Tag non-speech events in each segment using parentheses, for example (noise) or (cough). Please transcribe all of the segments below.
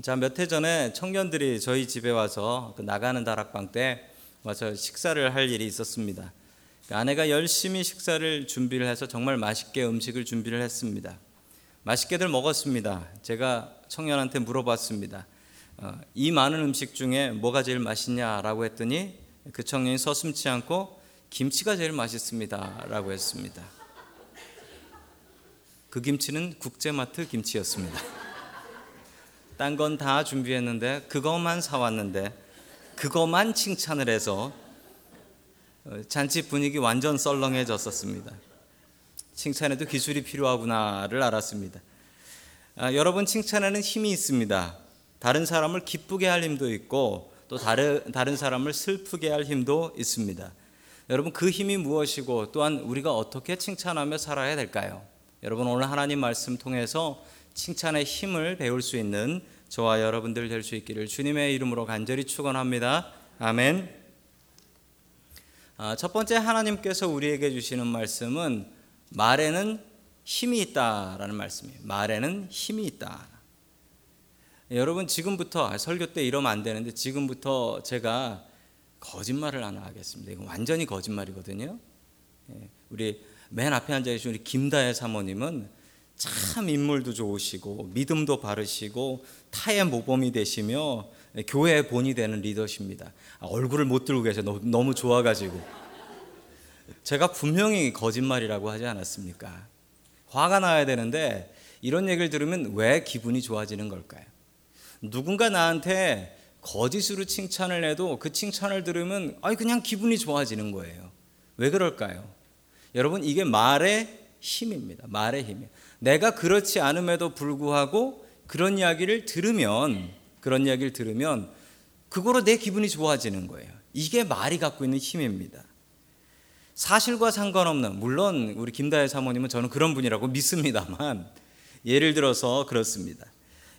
자, 몇 해 전에 청년들이 저희 집에 와서 그 나가는 다락방 때 와서 식사를 할 일이 있었습니다. 그 아내가 열심히 식사를 준비를 해서 정말 맛있게 음식을 준비를 했습니다. 맛있게들 먹었습니다. 제가 청년한테 물어봤습니다. 어, 이 많은 음식 중에 뭐가 제일 맛있냐라고 했더니 그 청년이 서슴치 않고 김치가 제일 맛있습니다라고 했습니다. 그 김치는 국제마트 김치였습니다. 딴 건 다 준비했는데 그것만 사왔는데 그것만 칭찬을 해서 어, 잔치 분위기 완전 썰렁해졌었습니다. 칭찬에도 기술이 필요하구나를 알았습니다. 아, 여러분 칭찬에는 힘이 있습니다. 다른 사람을 기쁘게 할 힘도 있고 또 다른 다른 사람을 슬프게 할 힘도 있습니다. 여러분 그 힘이 무엇이고 또한 우리가 어떻게 칭찬하며 살아야 될까요? 여러분 오늘 하나님 말씀 통해서 칭찬의 힘을 배울 수 있는 저와 여러분들 될 수 있기를 주님의 이름으로 간절히 축원합니다. 아멘. 아, 첫 번째 하나님께서 우리에게 주시는 말씀은 말에는 힘이 있다라는 말씀이에요. 말에는 힘이 있다. 여러분 지금부터 설교 때 이러면 안 되는데 지금부터 제가 거짓말을 하나 하겠습니다. 이건 완전히 거짓말이거든요. 예, 우리 맨 앞에 앉아 계신 우리 김다혜 사모님은 참 인물도 좋으시고 믿음도 바르시고 타의 모범이 되시며 교회의 본이 되는 리더십니다. 아, 얼굴을 못 들고 계셔 너무, 너무 좋아가지고 제가 분명히 거짓말이라고 하지 않았습니까? 화가 나야 되는데 이런 얘기를 들으면 왜 기분이 좋아지는 걸까요? 누군가 나한테 거짓으로 칭찬을 해도 그 칭찬을 들으면 아니 그냥 기분이 좋아지는 거예요. 왜 그럴까요? 여러분 이게 말의 힘입니다. 말의 힘이. 내가 그렇지 않음에도 불구하고 그런 이야기를 들으면 그런 이야기를 들으면 그거로 내 기분이 좋아지는 거예요. 이게 말이 갖고 있는 힘입니다. 사실과 상관없는 물론 우리 김다혜 사모님은 저는 그런 분이라고 (laughs) 믿습니다만 예를 들어서 그렇습니다.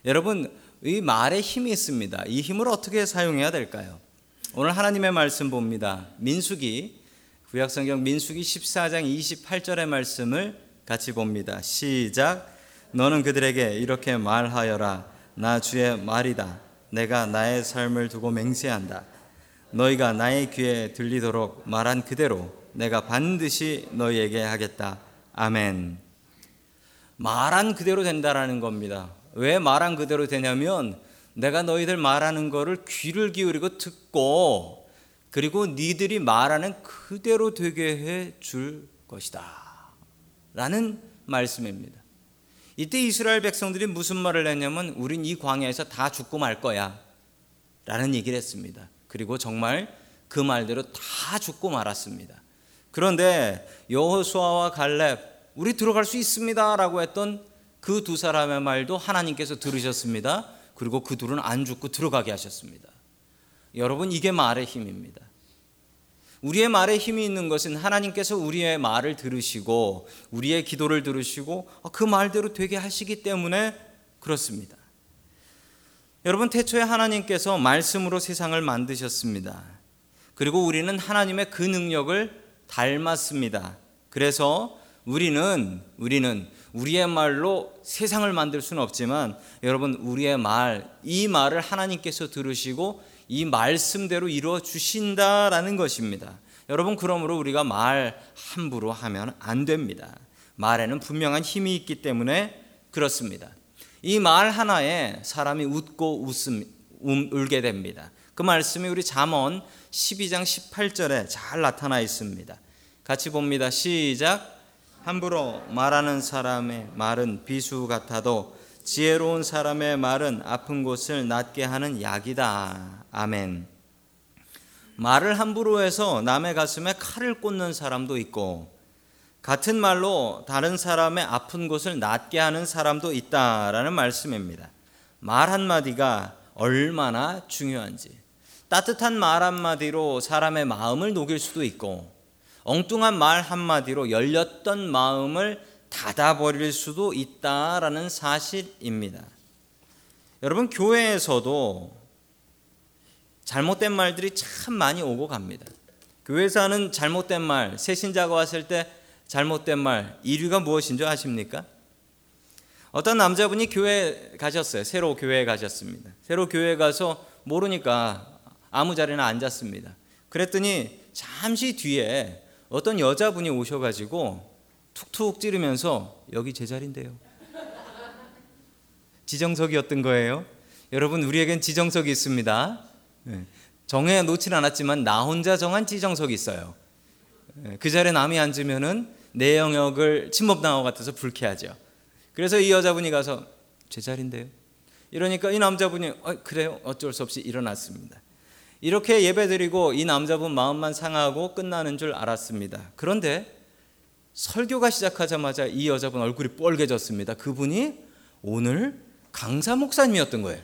여러분 이 말에 힘이 있습니다. 이 힘을 어떻게 사용해야 될까요? 오늘 하나님의 말씀 봅니다. 민수기 구약성경 민수기 14장 28절의 말씀을 같이 봅니다. 시작. 너는 그들에게 이렇게 말하여라. 나 주의 말이다. 내가 나의 삶을 두고 맹세한다. 너희가 나의 귀에 들리도록 말한 그대로 내가 반드시 너희에게 하겠다. 아멘. 말한 그대로 된다라는 겁니다. 왜 말한 그대로 되냐면 내가 너희들 말하는 거를 귀를 기울이고 듣고 그리고 니들이 말하는 그대로 되게 해 줄 것이다. 라는 말씀입니다. 이때 이스라엘 백성들이 무슨 말을 했냐면 우린 이 광야에서 다 죽고 말 거야. 라는 얘기를 했습니다. 그리고 정말 그 말대로 다 죽고 말았습니다. 그런데 여호수아와 갈렙 우리 들어갈 수 있습니다라고 했던 그 두 사람의 말도 하나님께서 들으셨습니다. 그리고 그 둘은 안 죽고 들어가게 하셨습니다. 여러분 이게 말의 힘입니다. 우리의 말에 힘이 있는 것은 하나님께서 우리의 말을 들으시고 우리의 기도를 들으시고 그 말대로 되게 하시기 때문에 그렇습니다. 여러분 태초에 하나님께서 말씀으로 세상을 만드셨습니다. 그리고 우리는 하나님의 그 능력을 닮았습니다. 그래서 우리는 우리는 우리의 말로 세상을 만들 수는 없지만 여러분 우리의 말 이 말을 하나님께서 들으시고 이 말씀대로 이루어 주신다라는 것입니다. 여러분 그러므로 우리가 말 함부로 하면 안 됩니다. 말에는 분명한 힘이 있기 때문에 그렇습니다. 이 말 하나에 사람이 웃고 웃음 음, 울게 됩니다. 그 말씀이 우리 잠언 12장 18절에 잘 나타나 있습니다. 같이 봅니다. 시작. 함부로 말하는 사람의 말은 비수 같아도 지혜로운 사람의 말은 아픈 곳을 낫게 하는 약이다. 아멘. 말을 함부로 해서 남의 가슴에 칼을 꽂는 사람도 있고 같은 말로 다른 사람의 아픈 곳을 낫게 하는 사람도 있다라는 말씀입니다. 말 한마디가 얼마나 중요한지. 따뜻한 말 한마디로 사람의 마음을 녹일 수도 있고 엉뚱한 말 한마디로 열렸던 마음을 닫아버릴 수도 있다라는 사실입니다. 여러분, 교회에서도 잘못된 말들이 참 많이 오고 갑니다. 교회에서 하는 잘못된 말, 새신자가 왔을 때 잘못된 말, 1위가 무엇인 줄 아십니까? 어떤 남자분이 교회 가셨어요. 새로 교회에 가셨습니다. 새로 교회에 가서 모르니까 아무 자리나 앉았습니다. 그랬더니 잠시 뒤에 어떤 여자분이 오셔가지고 툭툭 찌르면서 여기 제 자리인데요. 지정석이었던 거예요. 여러분 우리에겐 지정석이 있습니다. 네. 정해 놓진 않았지만 나 혼자 정한 지정석이 있어요. 네. 그 자리에 남이 앉으면은 내 영역을 침범당한 것 같아서 불쾌하죠. 그래서 이 여자분이 가서 제 자리인데요. 이러니까 이 남자분이 어, 그래요 어쩔 수 없이 일어났습니다. 이렇게 예배드리고 이 남자분 마음만 상하고 끝나는 줄 알았습니다. 그런데 설교가 시작하자마자 이 여자분 얼굴이 뻘개졌습니다. 그분이 오늘 강사 목사님이었던 거예요.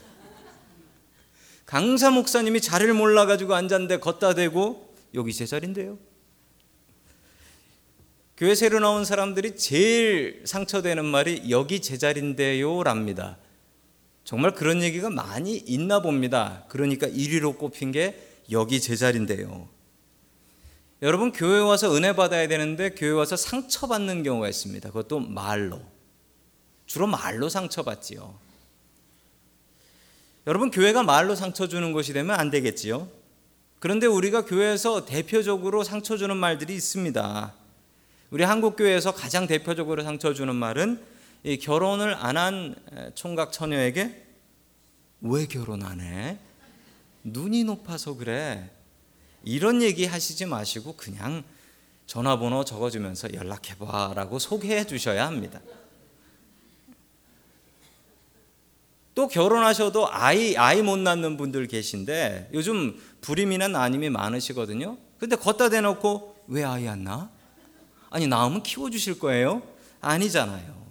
강사 목사님이 자리를 몰라가지고 앉았는데 걷다 대고 여기 제 자리인데요. 교회 새로 나온 사람들이 제일 상처되는 말이 여기 제 자리인데요랍니다. 정말 그런 얘기가 많이 있나 봅니다. 그러니까 1위로 꼽힌 게 여기 제 자리인데요. 여러분 교회 와서 은혜 받아야 되는데 교회 와서 상처받는 경우가 있습니다. 그것도 말로. 주로 말로 상처받지요. 여러분 교회가 말로 상처 주는 것이 되면 안 되겠지요. 그런데 우리가 교회에서 대표적으로 상처 주는 말들이 있습니다. 우리 한국 교회에서 가장 대표적으로 상처 주는 말은 이 결혼을 안 한 총각 처녀에게 왜 결혼 안 해? 눈이 높아서 그래. 이런 얘기 하시지 마시고 그냥 전화번호 적어주면서 연락해봐라고 소개해 주셔야 합니다. 또 결혼하셔도 아이 아이 못 낳는 분들 계신데 요즘 불임이나 난임이 많으시거든요. 근데 걷다 대놓고 왜 아이 안 낳아? 아니 낳으면 키워 주실 거예요? 아니잖아요.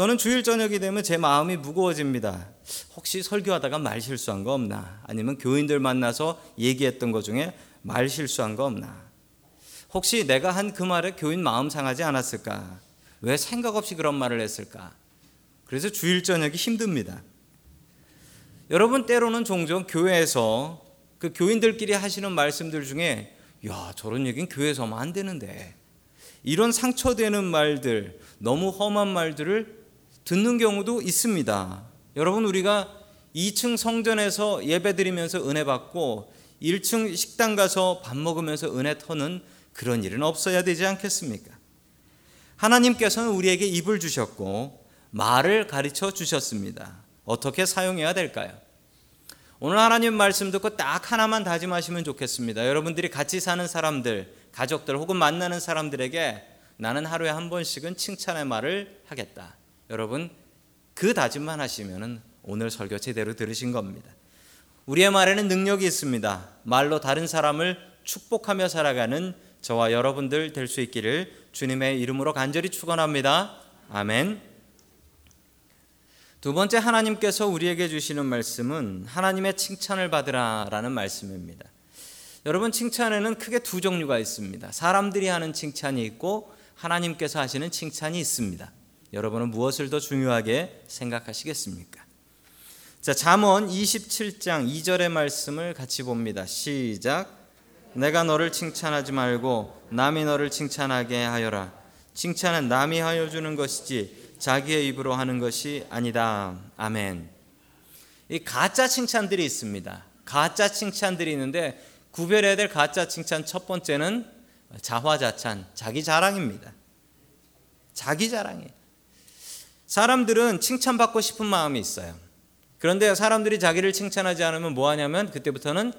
저는 주일 저녁이 되면 제 마음이 무거워집니다. 혹시 설교하다가 말 실수한 거 없나? 아니면 교인들 만나서 얘기했던 것 중에 말 실수한 거 없나? 혹시 내가 한 그 말에 교인 마음 상하지 않았을까? 왜 생각 없이 그런 말을 했을까? 그래서 주일 저녁이 힘듭니다. 여러분 때로는 종종 교회에서 그 교인들끼리 하시는 말씀들 중에 야 저런 얘기는 교회에서 하면 안 되는데 이런 상처되는 말들 너무 험한 말들을 듣는 경우도 있습니다. 여러분 우리가 2층 성전에서 예배드리면서 은혜 받고 1층 식당 가서 밥 먹으면서 은혜 터는 그런 일은 없어야 되지 않겠습니까? 하나님께서는 우리에게 입을 주셨고 말을 가르쳐 주셨습니다. 어떻게 사용해야 될까요? 오늘 하나님 말씀 듣고 딱 하나만 다짐하시면 좋겠습니다. 여러분들이 같이 사는 사람들, 가족들 혹은 만나는 사람들에게 나는 하루에 한 번씩은 칭찬의 말을 하겠다. 여러분 그 다짐만 하시면 오늘 설교 제대로 들으신 겁니다. 우리의 말에는 능력이 있습니다. 말로 다른 사람을 축복하며 살아가는 저와 여러분들 될 수 있기를 주님의 이름으로 간절히 축원합니다. 아멘. 두 번째 하나님께서 우리에게 주시는 말씀은 하나님의 칭찬을 받으라라는 말씀입니다. 여러분 칭찬에는 크게 두 종류가 있습니다. 사람들이 하는 칭찬이 있고 하나님께서 하시는 칭찬이 있습니다. 여러분은 무엇을 더 중요하게 생각하시겠습니까? 자, 잠언 27장 2절의 말씀을 같이 봅니다. 시작. 내가 너를 칭찬하지 말고 남이 너를 칭찬하게 하여라. 칭찬은 남이 하여 주는 것이지 자기의 입으로 하는 것이 아니다. 아멘. 이 가짜 칭찬들이 있습니다. 가짜 칭찬들이 있는데 구별해야 될 가짜 칭찬 첫 번째는 자화자찬, 자기 자랑입니다. 자기 자랑이에요. 사람들은 칭찬받고 싶은 마음이 있어요. 그런데 사람들이 자기를 칭찬하지 않으면 뭐 하냐면 그때부터는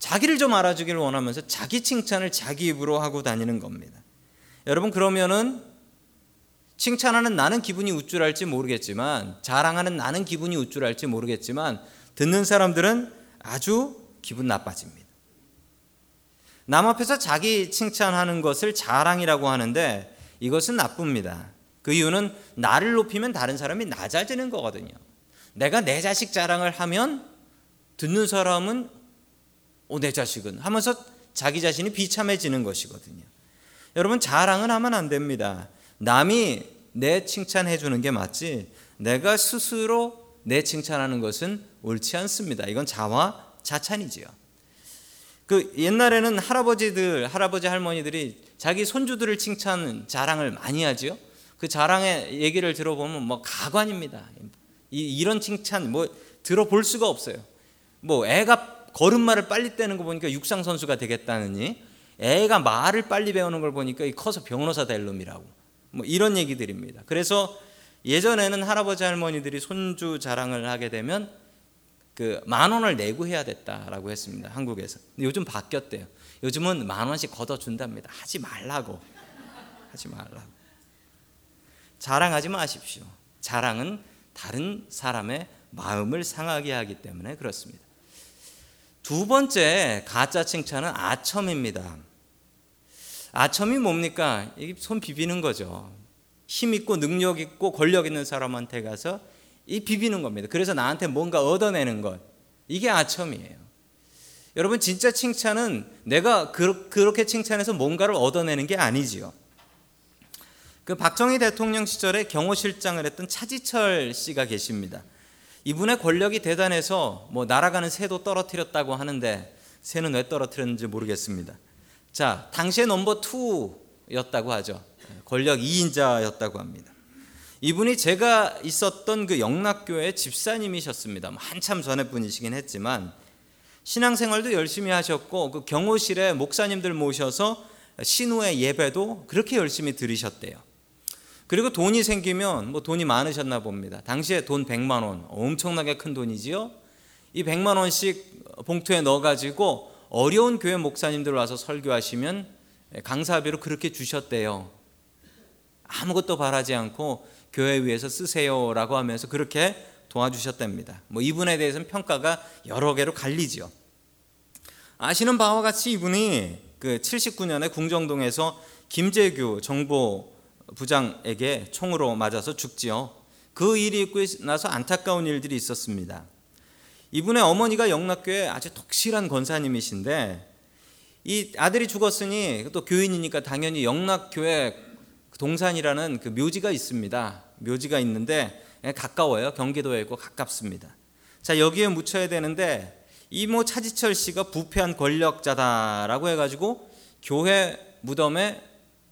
자기를 좀 알아주기를 원하면서 자기 칭찬을 자기 입으로 하고 다니는 겁니다. 여러분 그러면은 칭찬하는 나는 기분이 우쭐할지 모르겠지만 자랑하는 나는 기분이 우쭐할지 모르겠지만 듣는 사람들은 아주 기분 나빠집니다. 남 앞에서 자기 칭찬하는 것을 자랑이라고 하는데 이것은 나쁩니다. 그 이유는 나를 높이면 다른 사람이 낮아지는 거거든요. 내가 내 자식 자랑을 하면 듣는 사람은 오, 내 자식은 하면서 자기 자신이 비참해지는 것이거든요. 여러분 자랑은 하면 안 됩니다. 남이 내 칭찬해 주는 게 맞지 내가 스스로 내 칭찬하는 것은 옳지 않습니다. 이건 자화 자찬이지요. 그 옛날에는 할아버지들, 할아버지 할머니들이 자기 손주들을 칭찬 자랑을 많이 하지요. 그 자랑의 얘기를 들어보면 뭐 가관입니다. 이, 이런 칭찬 뭐 들어볼 수가 없어요. 뭐 애가 걸음마를 빨리 떼는 거 보니까 육상 선수가 되겠다느니 애가 말을 빨리 배우는 걸 보니까 커서 변호사 될 놈이라고 뭐 이런 얘기들입니다. 그래서 예전에는 할아버지 할머니들이 손주 자랑을 하게 되면 그 만 원을 내고 해야 됐다라고 했습니다. 한국에서. 근데 요즘 바뀌었대요. 요즘은 만 원씩 걷어 준답니다. 하지 말라고. 하지 말라고. 자랑하지 마십시오. 자랑은 다른 사람의 마음을 상하게 하기 때문에 그렇습니다. 두 번째 가짜 칭찬은 아첨입니다. 아첨이 뭡니까? 손 비비는 거죠. 힘 있고 능력 있고 권력 있는 사람한테 가서 이 비비는 겁니다. 그래서 나한테 뭔가 얻어내는 것. 이게 아첨이에요. 여러분 진짜 칭찬은 내가 그렇게 칭찬해서 뭔가를 얻어내는 게 아니지요. 그 박정희 대통령 시절에 경호실장을 했던 차지철 씨가 계십니다. 이분의 권력이 대단해서 뭐 날아가는 새도 떨어뜨렸다고 하는데 새는 왜 떨어뜨렸는지 모르겠습니다. 자, 당시에 넘버 2였다고 하죠. 권력 2인자였다고 합니다. 이분이 제가 있었던 그 영락교회 집사님이셨습니다. 뭐 한참 전에 분이시긴 했지만 신앙생활도 열심히 하셨고 그 경호실에 목사님들 모셔서 신우의 예배도 그렇게 열심히 들으셨대요. 그리고 돈이 생기면 뭐 돈이 많으셨나 봅니다. 당시에 돈 100만 원 엄청나게 큰 돈이지요. 이 100만 원씩 봉투에 넣어 가지고 어려운 교회 목사님들 와서 설교하시면 강사비로 그렇게 주셨대요. 아무것도 바라지 않고 교회 위해서 쓰세요라고 하면서 그렇게 도와주셨답니다. 뭐 이분에 대해서는 평가가 여러 개로 갈리죠. 아시는 바와 같이 이분이 그 79년에 궁정동에서 김재규 정보 부장에게 총으로 맞아서 죽지요. 그 일이 있고 나서 안타까운 일들이 있었습니다. 이분의 어머니가 영락교회 아주 독실한 권사님이신데 이 아들이 죽었으니 또 교인이니까 당연히 영락교회 동산이라는 그 묘지가 있습니다. 묘지가 있는데 가까워요. 경기도에 있고 가깝습니다. 자 여기에 묻혀야 되는데 이모 차지철 씨가 부패한 권력자다라고 해가지고 교회 무덤에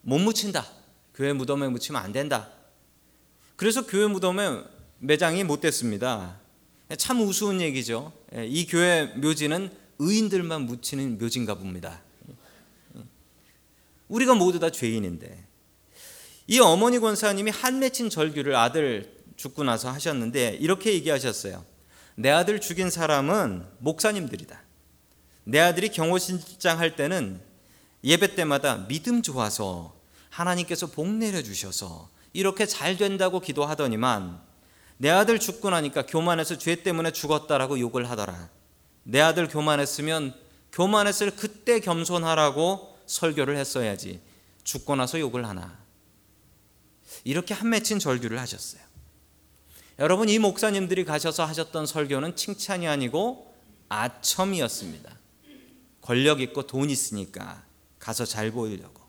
못 묻힌다. 교회 무덤에 묻히면 안 된다. 그래서 교회 무덤에 매장이 못 됐습니다. 참 우스운 얘기죠. 이 교회 묘지는 의인들만 묻히는 묘지인가 봅니다. 우리가 모두 다 죄인인데 이 어머니 권사님이 한 맺힌 절규를 아들 죽고 나서 하셨는데 이렇게 얘기하셨어요. 내 아들 죽인 사람은 목사님들이다. 내 아들이 경호신장 할 때는 예배 때마다 믿음 좋아서 하나님께서 복 내려 주셔서 이렇게 잘 된다고 기도하더니만 내 아들 죽고 나니까 교만해서 죄 때문에 죽었다라고 욕을 하더라. 내 아들 교만했으면 교만했을 그때 겸손하라고 설교를 했어야지. 죽고 나서 욕을 하나. 이렇게 한 맺힌 절규를 하셨어요. 여러분 이 목사님들이 가셔서 하셨던 설교는 칭찬이 아니고 아첨이었습니다. 권력 있고 돈 있으니까 가서 잘 보이려고.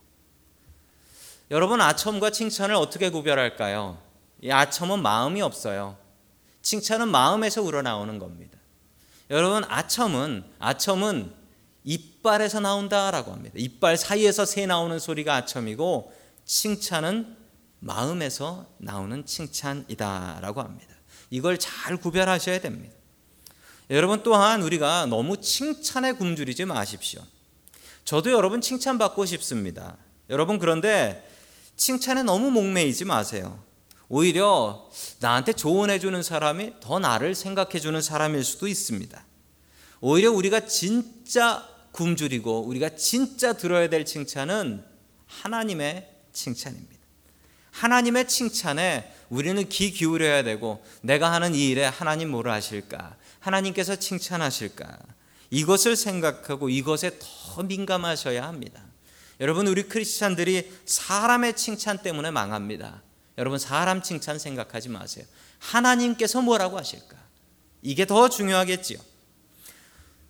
여러분 아첨과 칭찬을 어떻게 구별할까요? 이 아첨은 마음이 없어요. 칭찬은 마음에서 우러나오는 겁니다. 여러분 아첨은 아첨은 이빨에서 나온다라고 합니다. 이빨 사이에서 새 나오는 소리가 아첨이고 칭찬은 마음에서 나오는 칭찬이다라고 합니다. 이걸 잘 구별하셔야 됩니다. 여러분 또한 우리가 너무 칭찬에 굶주리지 마십시오. 저도 여러분 칭찬받고 싶습니다. 여러분 그런데 칭찬에 너무 목매이지 마세요. 오히려 나한테 조언해주는 사람이 더 나를 생각해주는 사람일 수도 있습니다. 오히려 우리가 진짜 굶주리고 우리가 진짜 들어야 될 칭찬은 하나님의 칭찬입니다. 하나님의 칭찬에 우리는 귀 기울여야 되고 내가 하는 이 일에 하나님 뭐를 하실까? 하나님께서 칭찬하실까? 이것을 생각하고 이것에 더 민감하셔야 합니다. 여러분 우리 크리스찬들이 사람의 칭찬 때문에 망합니다. 여러분 사람 칭찬 생각하지 마세요. 하나님께서 뭐라고 하실까? 이게 더 중요하겠지요.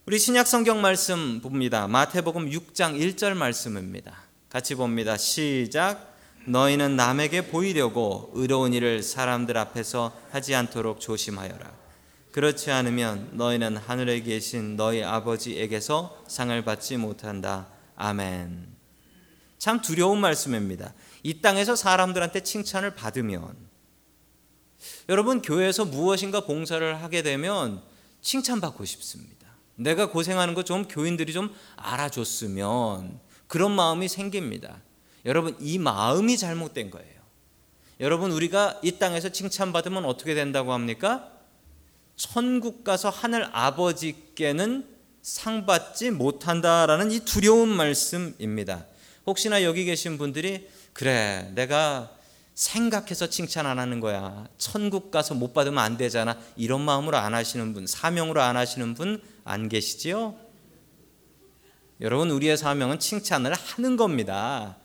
우리 신약 성경 말씀 봅니다. 마태복음 6장 1절 말씀입니다. 같이 봅니다. 시작. 너희는 남에게 보이려고 의로운 일을 사람들 앞에서 하지 않도록 조심하여라. 그렇지 않으면 너희는 하늘에 계신 너희 아버지에게서 상을 받지 못한다. 아멘. 참 두려운 말씀입니다. 이 땅에서 사람들한테 칭찬을 받으면 여러분 교회에서 무엇인가 봉사를 하게 되면 칭찬받고 싶습니다. 내가 고생하는 거 좀 교인들이 좀 알아줬으면 그런 마음이 생깁니다. 여러분 이 마음이 잘못된 거예요. 여러분 우리가 이 땅에서 칭찬받으면 어떻게 된다고 합니까? 천국 가서 하늘 아버지께는 상 받지 못한다라는 이 두려운 말씀입니다. 혹시나 여기 계신 분들이 그래 내가 생각해서 칭찬 안 하는 거야. 천국 가서 못 받으면 안 되잖아. 이런 마음으로 안 하시는 분, 사명으로 안 하시는 분 안 계시지요? 여러분 우리의 사명은 칭찬을 하는 겁니다.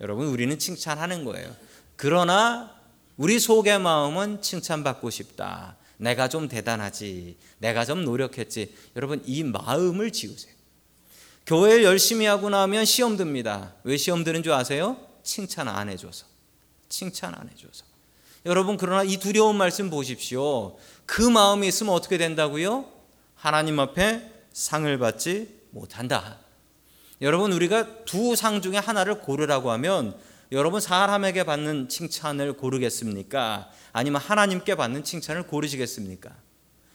여러분 우리는 칭찬하는 거예요. 그러나 우리 속의 마음은 칭찬받고 싶다. 내가 좀 대단하지. 내가 좀 노력했지. 여러분 이 마음을 지우세요. 교회를 열심히 하고 나면 시험 듭니다. 왜 시험 드는 줄 아세요? 칭찬 안 해줘서. 칭찬 안 해줘서. 여러분 그러나 이 두려운 말씀 보십시오. 그 마음이 있으면 어떻게 된다고요? 하나님 앞에 상을 받지 못한다. 여러분 우리가 두 상 중에 하나를 고르라고 하면 여러분 사람에게 받는 칭찬을 고르겠습니까? 아니면 하나님께 받는 칭찬을 고르시겠습니까?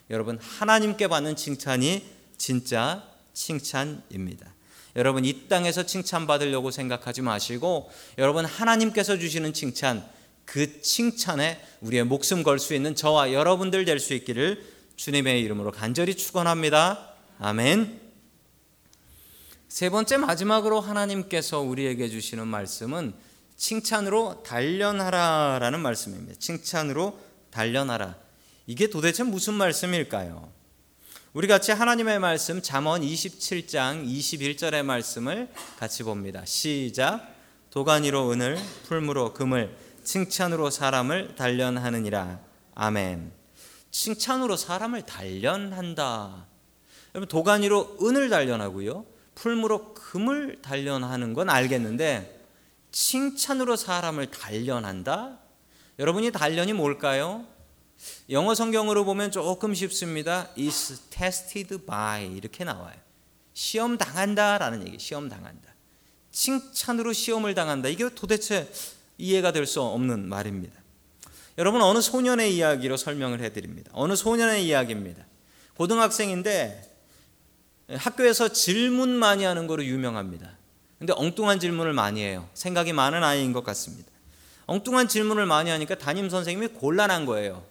여러분 하나님께 받는 칭찬이 진짜 칭찬입니다. 여러분 이 땅에서 칭찬받으려고 생각하지 마시고 여러분 하나님께서 주시는 칭찬 그 칭찬에 우리의 목숨 걸 수 있는 저와 여러분들 될 수 있기를 주님의 이름으로 간절히 축원합니다. 아멘. 세 번째 마지막으로 하나님께서 우리에게 주시는 말씀은 칭찬으로 단련하라라는 말씀입니다. 칭찬으로 단련하라. 이게 도대체 무슨 말씀일까요? 우리 같이 하나님의 말씀 잠언 27장 21절의 말씀을 같이 봅니다. 시작. 도가니로 은을 풀무로 금을 칭찬으로 사람을 단련하느니라. 아멘. 칭찬으로 사람을 단련한다. 여러분 도가니로 은을 단련하고요. 풀무로 금을 단련하는 건 알겠는데 칭찬으로 사람을 단련한다? 여러분이 단련이 뭘까요? 영어 성경으로 보면 조금 쉽습니다. is tested by 이렇게 나와요. 시험 당한다라는 얘기. 시험 당한다. 칭찬으로 시험을 당한다. 이게 도대체 이해가 될 수 없는 말입니다. 여러분 어느 소년의 이야기로 설명을 해드립니다. 어느 소년의 이야기입니다. 고등학생인데 학교에서 질문 많이 하는 거로 유명합니다. 근데 엉뚱한 질문을 많이 해요. 생각이 많은 아이인 것 같습니다. 엉뚱한 질문을 많이 하니까 담임 선생님이 곤란한 거예요.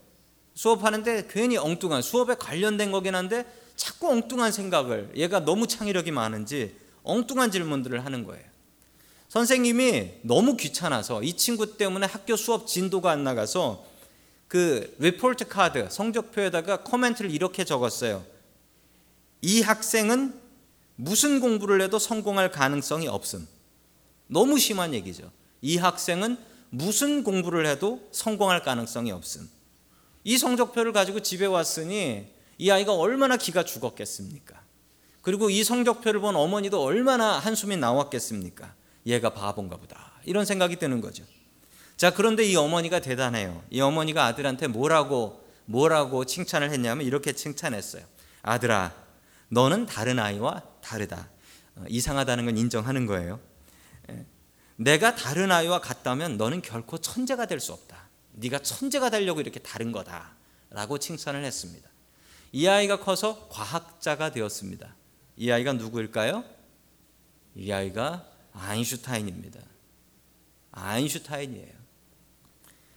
수업하는데 괜히 엉뚱한 수업에 관련된 거긴 한데 자꾸 엉뚱한 생각을 얘가 너무 창의력이 많은지 엉뚱한 질문들을 하는 거예요. 선생님이 너무 귀찮아서 이 친구 때문에 학교 수업 진도가 안 나가서 그 리포트 카드 성적표에다가 코멘트를 이렇게 적었어요. 이 학생은 무슨 공부를 해도 성공할 가능성이 없음. 너무 심한 얘기죠. 이 학생은 무슨 공부를 해도 성공할 가능성이 없음. 이 성적표를 가지고 집에 왔으니 이 아이가 얼마나 기가 죽었겠습니까? 그리고 이 성적표를 본 어머니도 얼마나 한숨이 나왔겠습니까? 얘가 바본가 보다. 이런 생각이 드는 거죠. 자, 그런데 이 어머니가 대단해요. 이 어머니가 아들한테 뭐라고, 뭐라고 칭찬을 했냐면 이렇게 칭찬했어요. 아들아, 너는 다른 아이와 다르다. 어, 이상하다는 건 인정하는 거예요. 예. 내가 다른 아이와 같다면 너는 결코 천재가 될 수 없다. 네가 천재가 되려고 이렇게 다른 거다라고 칭찬을 했습니다. 이 아이가 커서 과학자가 되었습니다. 이 아이가 누구일까요? 이 아이가 아인슈타인입니다. 아인슈타인이에요.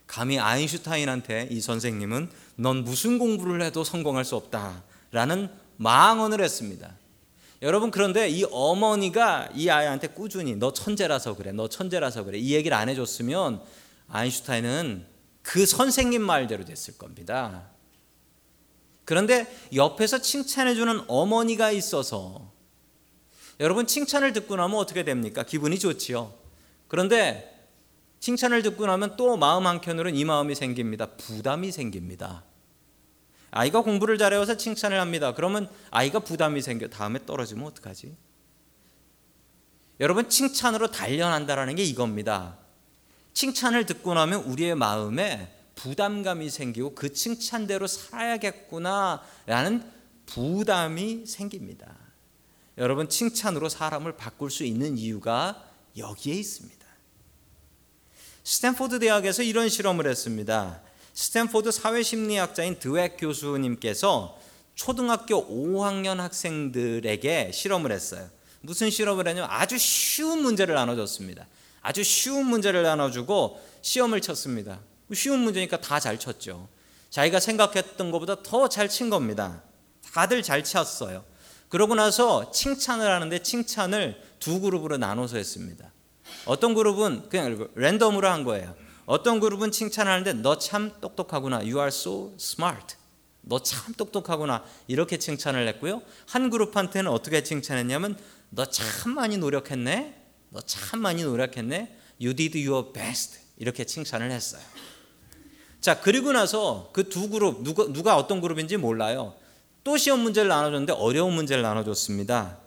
감히 아인슈타인한테 이 선생님은 넌 무슨 공부를 해도 성공할 수 없다라는 망언을 했습니다. 여러분 그런데 이 어머니가 이 아이한테 꾸준히 너 천재라서 그래, 너 천재라서 그래 이 얘기를 안 해줬으면 아인슈타인은 그 선생님 말대로 됐을 겁니다. 그런데 옆에서 칭찬해주는 어머니가 있어서 여러분 칭찬을 듣고 나면 어떻게 됩니까? 기분이 좋지요. 그런데 칭찬을 듣고 나면 또 마음 한켠으로는 이 마음이 생깁니다. 부담이 생깁니다. 아이가 공부를 잘해서 칭찬을 합니다. 그러면 아이가 부담이 생겨 다음에 떨어지면 어떡하지? 여러분 칭찬으로 단련한다라는 게 이겁니다. 칭찬을 듣고 나면 우리의 마음에 부담감이 생기고 그 칭찬대로 살아야겠구나라는 부담이 생깁니다. 여러분 칭찬으로 사람을 바꿀 수 있는 이유가 여기에 있습니다. 스탠포드 대학에서 이런 실험을 했습니다. 스탠포드 사회심리학자인 드웩 교수님께서 초등학교 5학년 학생들에게 실험을 했어요. 무슨 실험을 했냐면 아주 쉬운 문제를 나눠줬습니다. 아주 쉬운 문제를 나눠주고 시험을 쳤습니다. 쉬운 문제니까 다 잘 쳤죠. 자기가 생각했던 것보다 더 잘 친 겁니다. 다들 잘 쳤어요. 그러고 나서 칭찬을 하는데 칭찬을 두 그룹으로 나눠서 했습니다. 어떤 그룹은 그냥 랜덤으로 한 거예요. 어떤 그룹은 칭찬하는데 너 참 똑똑하구나. You are so smart. 너 참 똑똑하구나. 이렇게 칭찬을 했고요. 한 그룹한테는 어떻게 칭찬했냐면 너 참 많이 노력했네. 너 참 많이 노력했네. You did your best. 이렇게 칭찬을 했어요. 자, 그리고 나서 그 두 그룹 누가 누가 어떤 그룹인지 몰라요. 또 시험 문제를 나눠줬는데 어려운 문제를 나눠줬습니다.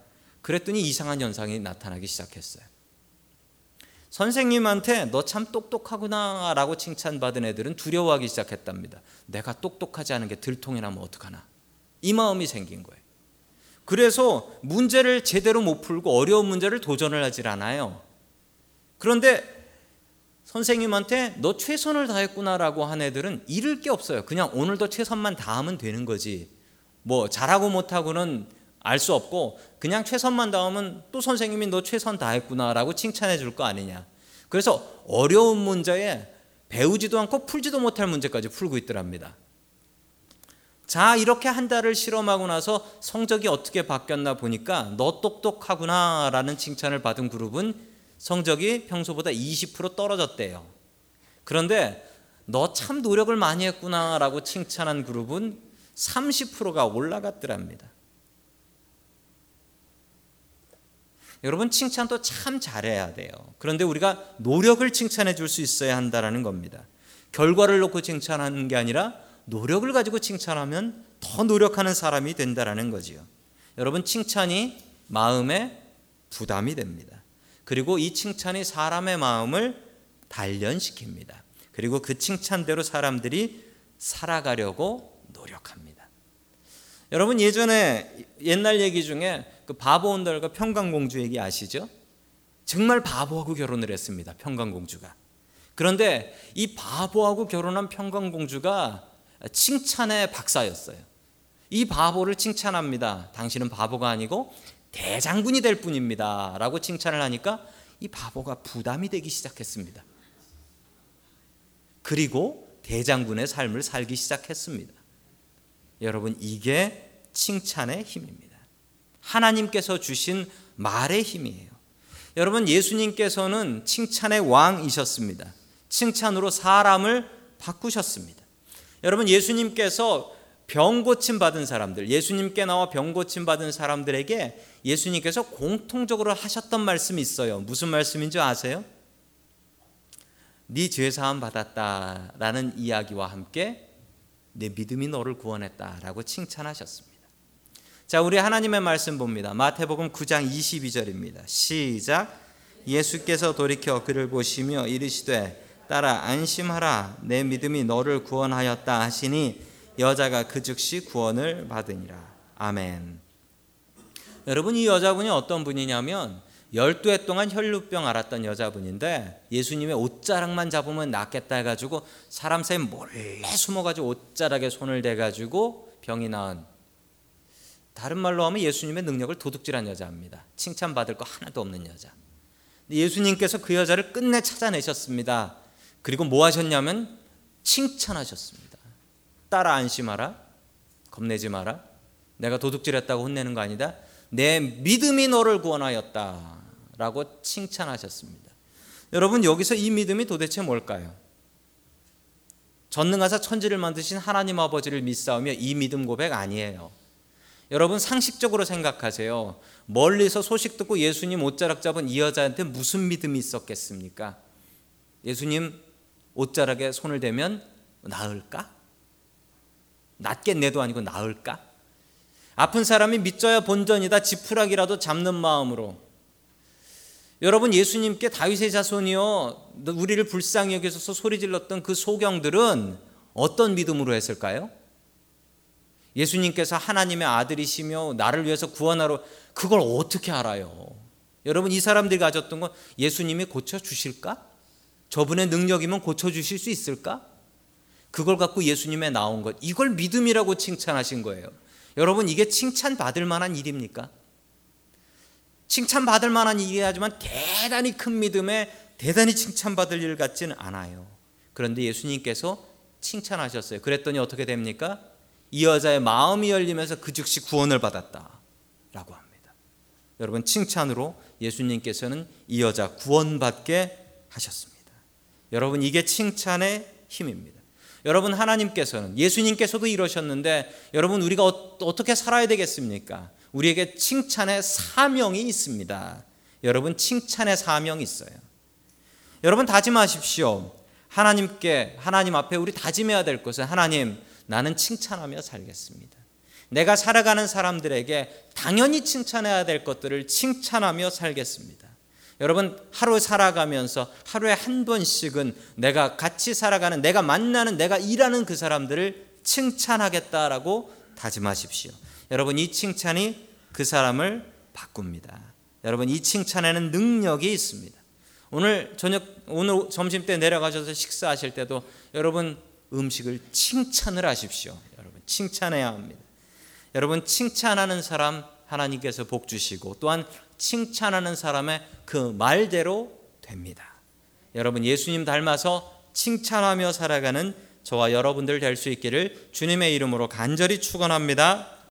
그랬더니 이상한 현상이 나타나기 시작했어요. 선생님한테 너 참 똑똑하구나 라고 칭찬받은 애들은 두려워하기 시작했답니다. 내가 똑똑하지 않은 게 들통이 나면 어떡하나. 이 마음이 생긴 거예요. 그래서 문제를 제대로 못 풀고 어려운 문제를 도전을 하질 않아요. 그런데 선생님한테 너 최선을 다했구나라고 한 애들은 잃을 게 없어요. 그냥 오늘도 최선만 다하면 되는 거지. 뭐 잘하고 못하고는 알 수 없고 그냥 최선만 다하면 또 선생님이 너 최선 다했구나라고 칭찬해 줄 거 아니냐. 그래서 어려운 문제에 배우지도 않고 풀지도 못할 문제까지 풀고 있더랍니다. 자, 이렇게 한 달을 실험하고 나서 성적이 어떻게 바뀌었나 보니까 너 똑똑하구나 라는 칭찬을 받은 그룹은 성적이 평소보다 20% 떨어졌대요. 그런데 너 참 노력을 많이 했구나 라고 칭찬한 그룹은 30%가 올라갔더랍니다. 여러분 칭찬도 참 잘해야 돼요. 그런데 우리가 노력을 칭찬해 줄 수 있어야 한다라는 겁니다. 결과를 놓고 칭찬하는 게 아니라 노력을 가지고 칭찬하면 더 노력하는 사람이 된다라는 거지요. 여러분 칭찬이 마음에 부담이 됩니다. 그리고 이 칭찬이 사람의 마음을 단련시킵니다. 그리고 그 칭찬대로 사람들이 살아가려고 노력합니다. 여러분 예전에 옛날 얘기 중에 그 바보 온달과 평강공주 얘기 아시죠? 정말 바보하고 결혼을 했습니다. 평강공주가. 그런데 이 바보하고 결혼한 평강공주가 칭찬의 박사였어요. 이 바보를 칭찬합니다. 당신은 바보가 아니고 대장군이 될 뿐입니다. 라고 칭찬을 하니까 이 바보가 부담이 되기 시작했습니다. 그리고 대장군의 삶을 살기 시작했습니다. 여러분, 이게 칭찬의 힘입니다. 하나님께서 주신 말의 힘이에요. 여러분, 예수님께서는 칭찬의 왕이셨습니다. 칭찬으로 사람을 바꾸셨습니다. 여러분, 예수님께서 병 고침 받은 사람들, 예수님께 나와 병 고침 받은 사람들에게 예수님께서 공통적으로 하셨던 말씀이 있어요. 무슨 말씀인지 아세요? 네 죄 사함 받았다라는 이야기와 함께 내 믿음이 너를 구원했다라고 칭찬하셨습니다. 자, 우리 하나님의 말씀 봅니다. 마태복음 9장 22절입니다. 시작. 예수께서 돌이켜 그를 보시며 이르시되 따라 안심하라 내 믿음이 너를 구원하였다 하시니 여자가 그 즉시 구원을 받으니라. 아멘. 여러분 이 여자분이 어떤 분이냐면 12해 동안 혈루병 앓았던 여자분인데 예수님의 옷자락만 잡으면 낫겠다 해가지고 사람 사이 몰래 숨어가지고 옷자락에 손을 대가지고 병이 나은 다른 말로 하면 예수님의 능력을 도둑질한 여자입니다. 칭찬받을 거 하나도 없는 여자. 예수님께서 그 여자를 끝내 찾아내셨습니다. 그리고 뭐 하셨냐면 칭찬하셨습니다. 따라 안심하라. 겁내지 마라. 내가 도둑질했다고 혼내는 거 아니다. 내 믿음이 너를 구원하였다. 라고 칭찬하셨습니다. 여러분, 여기서 이 믿음이 도대체 뭘까요? 전능하사 천지를 만드신 하나님 아버지를 믿사오며 이 믿음 고백 아니에요. 여러분 상식적으로 생각하세요. 멀리서 소식 듣고 예수님 옷자락 잡은 이 여자한테 무슨 믿음이 있었겠습니까? 예수님 옷자락에 손을 대면 나을까? 낫겠네도 아니고 나을까? 아픈 사람이 믿져야 본전이다 지푸라기라도 잡는 마음으로 여러분 예수님께 다윗의 자손이여 우리를 불쌍히 여기소서 소리 질렀던 그 소경들은 어떤 믿음으로 했을까요? 예수님께서 하나님의 아들이시며 나를 위해서 구원하러 그걸 어떻게 알아요? 여러분 이 사람들이 가졌던 건 예수님이 고쳐 주실까? 저분의 능력이면 고쳐주실 수 있을까? 그걸 갖고 예수님에 나온 것. 이걸 믿음이라고 칭찬하신 거예요. 여러분, 이게 칭찬받을 만한 일입니까? 칭찬받을 만한 일이하지만 대단히 큰 믿음에 대단히 칭찬받을 일 같지는 않아요. 그런데 예수님께서 칭찬하셨어요. 그랬더니 어떻게 됩니까? 이 여자의 마음이 열리면서 그 즉시 구원을 받았다. 라고 합니다. 여러분, 칭찬으로 예수님께서는 이 여자 구원받게 하셨습니다. 여러분, 이게 칭찬의 힘입니다. 여러분, 하나님께서는 예수님께서도 이러셨는데 여러분, 우리가 어, 떻게 살아야 되겠습니까? 우리에게 칭찬의 사명이 있습니다. 여러분, 칭찬의 사명이 있어요. 여러분, 다짐하십시오. 하나님께, 하나님 앞에 우리 다짐해야 될 것은 하나님, 나는 칭찬하며 살겠습니다. 내가 살아가는 사람들에게 당연히 칭찬해야 될 것들을 칭찬하며 살겠습니다. 여러분 하루 살아가면서 하루에 한 번씩은 내가 같이 살아가는 내가 만나는 내가 일하는 그 사람들을 칭찬하겠다라고 다짐하십시오. 여러분 이 칭찬이 그 사람을 바꿉니다. 여러분 이 칭찬에는 능력이 있습니다. 오늘 저녁 오늘 점심 때 내려가셔서 식사하실 때도 여러분 음식을 칭찬을 하십시오. 여러분 칭찬해야 합니다. 여러분 칭찬하는 사람 하나님께서 복 주시고 또한 칭찬하는 사람의 그 말대로 됩니다. 여러분 예수님 닮아서 칭찬하며 살아가는 저와 여러분들 될 수 있기를 주님의 이름으로 간절히 축원합니다.